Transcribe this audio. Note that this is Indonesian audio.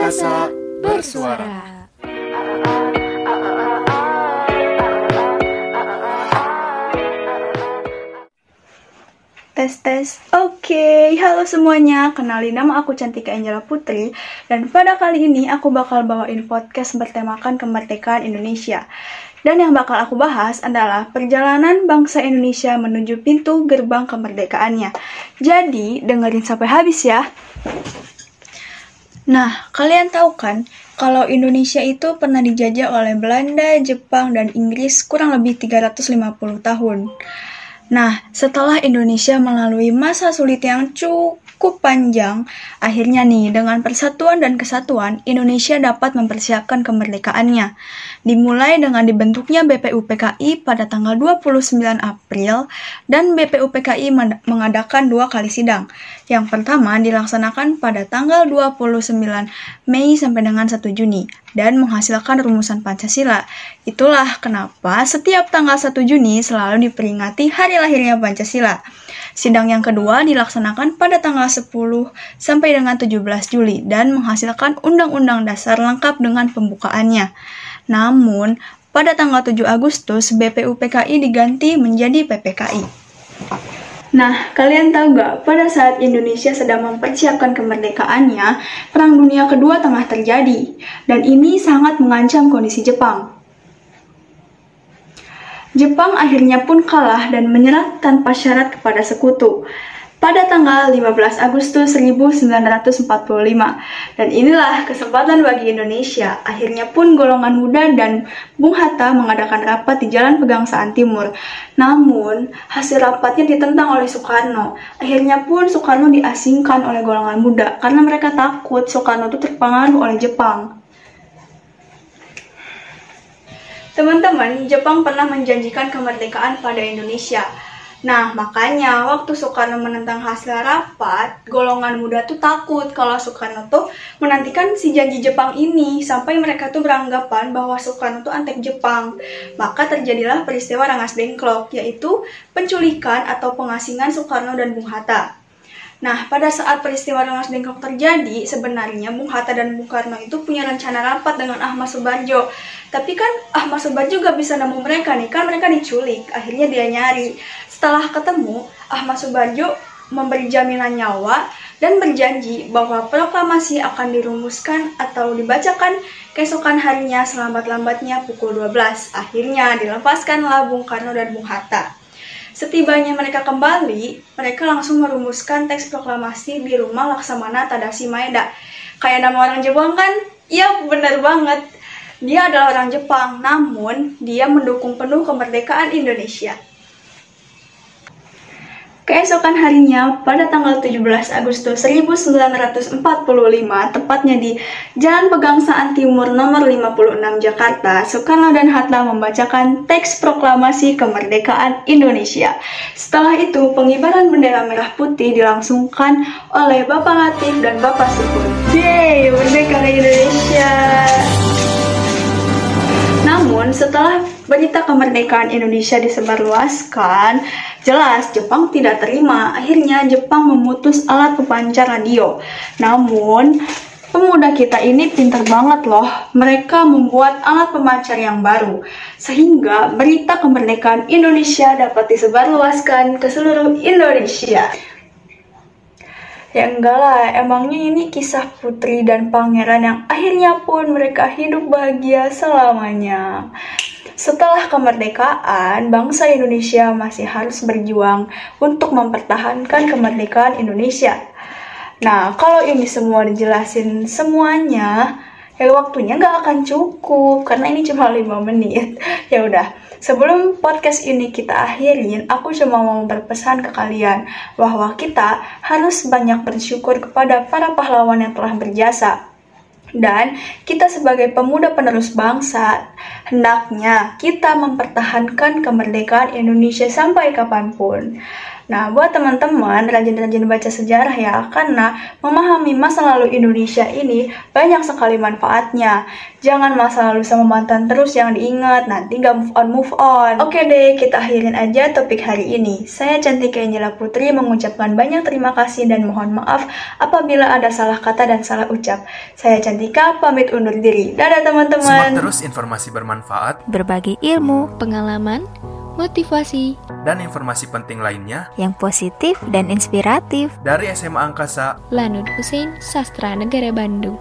Perkasa Bersuara. Tes tes. Oke, halo semuanya. Kenalin nama aku Cantika Angela Putri dan pada kali ini aku bakal bawain podcast bertemakan kemerdekaan Indonesia. Dan yang bakal aku bahas adalah perjalanan bangsa Indonesia menuju pintu gerbang kemerdekaannya. Jadi, dengerin sampai habis ya. Nah, kalian tahu kan kalau Indonesia itu pernah dijajah oleh Belanda, Jepang, dan Inggris kurang lebih 350 tahun. Nah, setelah Indonesia melalui masa sulit yang cukup panjang, akhirnya nih dengan persatuan dan kesatuan, Indonesia dapat mempersiapkan kemerdekaannya. Dimulai dengan dibentuknya BPUPKI pada tanggal 29 April dan BPUPKI mengadakan dua kali sidang. Yang pertama dilaksanakan pada tanggal 29 Mei sampai dengan 1 Juni dan menghasilkan rumusan Pancasila. Itulah kenapa setiap tanggal 1 Juni selalu diperingati hari lahirnya Pancasila. Sidang yang kedua dilaksanakan pada tanggal 10 sampai dengan 17 Juli dan menghasilkan Undang-Undang Dasar lengkap dengan pembukaannya. Namun, pada tanggal 7 Agustus, BPUPKI diganti menjadi PPKI. Nah, kalian tahu gak, pada saat Indonesia sedang mempersiapkan kemerdekaannya, Perang Dunia Kedua tengah terjadi, dan ini sangat mengancam kondisi Jepang. Jepang akhirnya pun kalah dan menyerah tanpa syarat kepada sekutu pada tanggal 15 Agustus 1945. Dan inilah kesempatan bagi Indonesia. Akhirnya pun golongan muda dan Bung Hatta mengadakan rapat di Jalan Pegangsaan Timur. Namun, hasil rapatnya ditentang oleh Soekarno. Akhirnya pun Soekarno diasingkan oleh golongan muda karena mereka takut Soekarno itu terpengaruh oleh Jepang. Teman-teman, Jepang pernah menjanjikan kemerdekaan pada Indonesia. Nah, makanya waktu Soekarno menentang hasil rapat, golongan muda tuh takut kalau Soekarno tuh menantikan si janji Jepang ini sampai mereka tuh beranggapan bahwa Soekarno tuh antek Jepang. Maka terjadilah peristiwa Rangas Dengklok, yaitu penculikan atau pengasingan Soekarno dan Bung Hatta. Nah, pada saat peristiwa Rengas Dengklok terjadi, sebenarnya Bung Hatta dan Bung Karno itu punya rencana rapat dengan Ahmad Subarjo. Tapi kan Ahmad Subarjo gak bisa nemu mereka nih, kan mereka diculik. Akhirnya dia nyari. Setelah ketemu, Ahmad Subarjo memberi jaminan nyawa dan berjanji bahwa proklamasi akan dirumuskan atau dibacakan keesokan harinya selambat-lambatnya pukul 12. Akhirnya dilepaskanlah Bung Karno dan Bung Hatta. Setibanya mereka kembali, mereka langsung merumuskan teks proklamasi di rumah Laksamana Tadashi Maeda. Kayak nama orang Jepang kan? Iya, benar banget. Dia adalah orang Jepang, namun dia mendukung penuh kemerdekaan Indonesia. Keesokan harinya, pada tanggal 17 Agustus 1945, tepatnya di Jalan Pegangsaan Timur nomor 56 Jakarta, Soekarno dan Hatta membacakan teks proklamasi kemerdekaan Indonesia. Setelah itu, pengibaran bendera merah putih dilangsungkan oleh Bapak Latif dan Bapak Sukun. Yeay, merdeka Indonesia! Namun, setelah berita kemerdekaan Indonesia disebarluaskan, jelas Jepang tidak terima. Akhirnya Jepang memutus alat pemancar radio. Namun, pemuda kita ini pintar banget loh. Mereka membuat alat pemancar yang baru. Sehingga berita kemerdekaan Indonesia dapat disebarluaskan ke seluruh Indonesia. Ya enggak lah, emangnya ini kisah putri dan pangeran yang akhirnya pun mereka hidup bahagia selamanya. Setelah kemerdekaan, bangsa Indonesia masih harus berjuang untuk mempertahankan kemerdekaan Indonesia. Nah, kalau ini semua dijelasin semuanya, ya waktunya nggak akan cukup karena ini cuma 5 menit. ya udah, Sebelum podcast ini kita akhirin, aku cuma mau berpesan ke kalian bahwa kita harus banyak bersyukur kepada para pahlawan yang telah berjasa. Dan kita sebagai pemuda penerus bangsa, hendaknya kita mempertahankan kemerdekaan Indonesia sampai kapan pun. Nah, buat teman-teman rajin-rajin baca sejarah ya, karena memahami masa lalu Indonesia ini banyak sekali manfaatnya. Jangan masa lalu sama mantan terus yang diingat, nanti gak move on move on. Oke deh, kita akhirin aja topik hari ini. Saya Cantika Angela Putri mengucapkan banyak terima kasih dan mohon maaf apabila ada salah kata dan salah ucap. Saya Cantika pamit undur diri. Dadah teman-teman. Simak terus informasi bermanfaat Berbagi ilmu, pengalaman, motivasi, dan informasi penting lainnya yang positif dan inspiratif. dari SMA Angkasa Lanud Hussein, Sastra Negara Bandung.